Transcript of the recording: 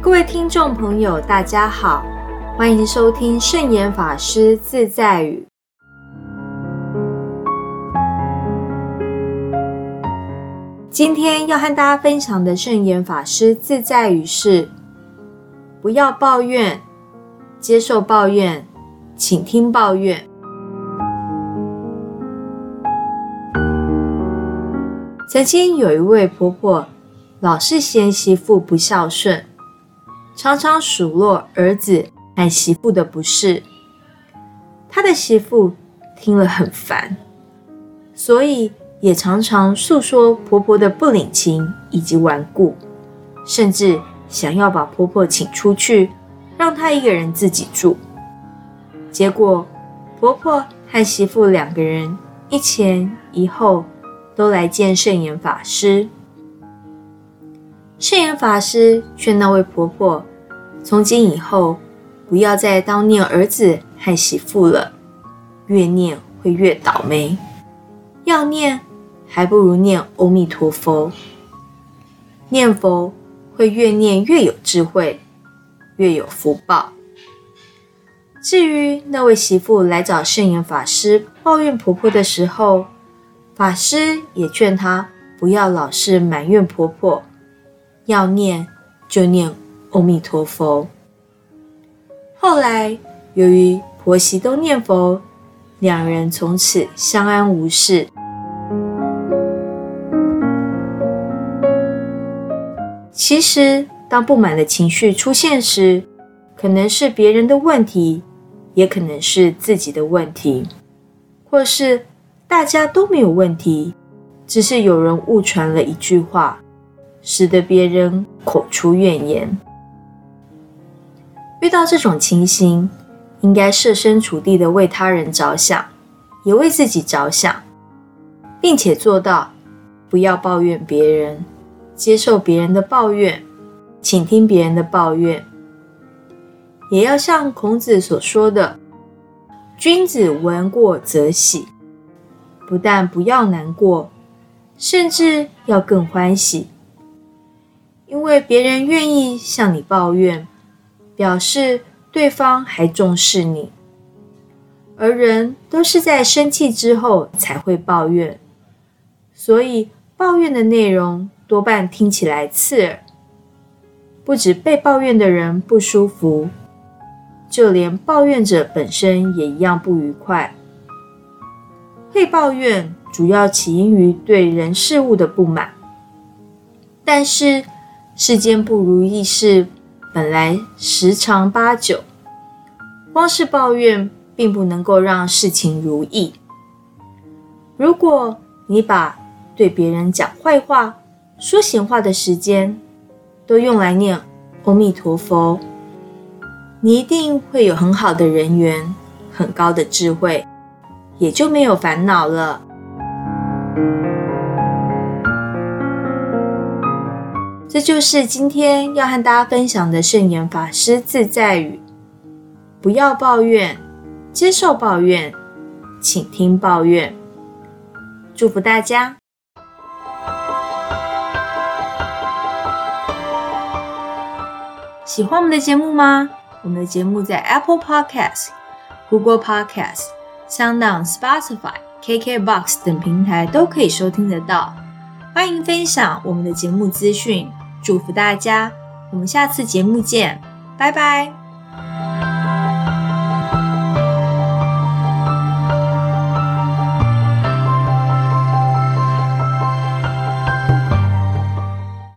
各位听众朋友，大家好，欢迎收听圣严法师自在语。今天要和大家分享的圣严法师自在语是：不要抱怨，接受抱怨，请听抱怨。曾经有一位婆婆，老是嫌媳妇不孝顺。常常数落儿子和媳妇的不是，他的媳妇听了很烦，所以也常常诉说婆婆的不领情以及顽固，甚至想要把婆婆请出去，让她一个人自己住。结果婆婆和媳妇两个人一前一后都来见圣严法师，圣严法师劝那位婆婆。从今以后，不要再当念儿子和媳妇了，越念会越倒霉。要念，还不如念阿弥陀佛。念佛会越念越有智慧，越有福报。至于那位媳妇来找圣严法师抱怨婆婆的时候，法师也劝她不要老是埋怨婆婆，要念就念。阿弥陀佛。后来，由于婆媳都念佛，两人从此相安无事。其实，当不满的情绪出现时，可能是别人的问题，也可能是自己的问题，或是大家都没有问题，只是有人误传了一句话，使得别人口出怨言。遇到这种情形，应该设身处地的为他人着想，也为自己着想，并且做到不要抱怨别人，接受别人的抱怨，倾听别人的抱怨，也要像孔子所说的：“君子闻过则喜。”不但不要难过，甚至要更欢喜，因为别人愿意向你抱怨。表示对方还重视你，而人都是在生气之后才会抱怨，所以抱怨的内容多半听起来刺耳。不止被抱怨的人不舒服，就连抱怨者本身也一样不愉快。会抱怨主要起因于对人事物的不满，但是世间不如意事。本来十常八九，光是抱怨并不能够让事情如意。如果你把对别人讲坏话、说闲话的时间都用来念阿弥陀佛，你一定会有很好的人缘、很高的智慧，也就没有烦恼了。这就是今天要和大家分享的圣严法师自在语：不要抱怨，接受抱怨，请听抱怨。祝福大家！喜欢我们的节目吗？我们的节目在 Apple Podcast、Google Podcast、SoundOn、Spotify、KKBox 等平台都可以收听得到。欢迎分享我们的节目资讯。祝福大家，我们下次节目见，拜拜。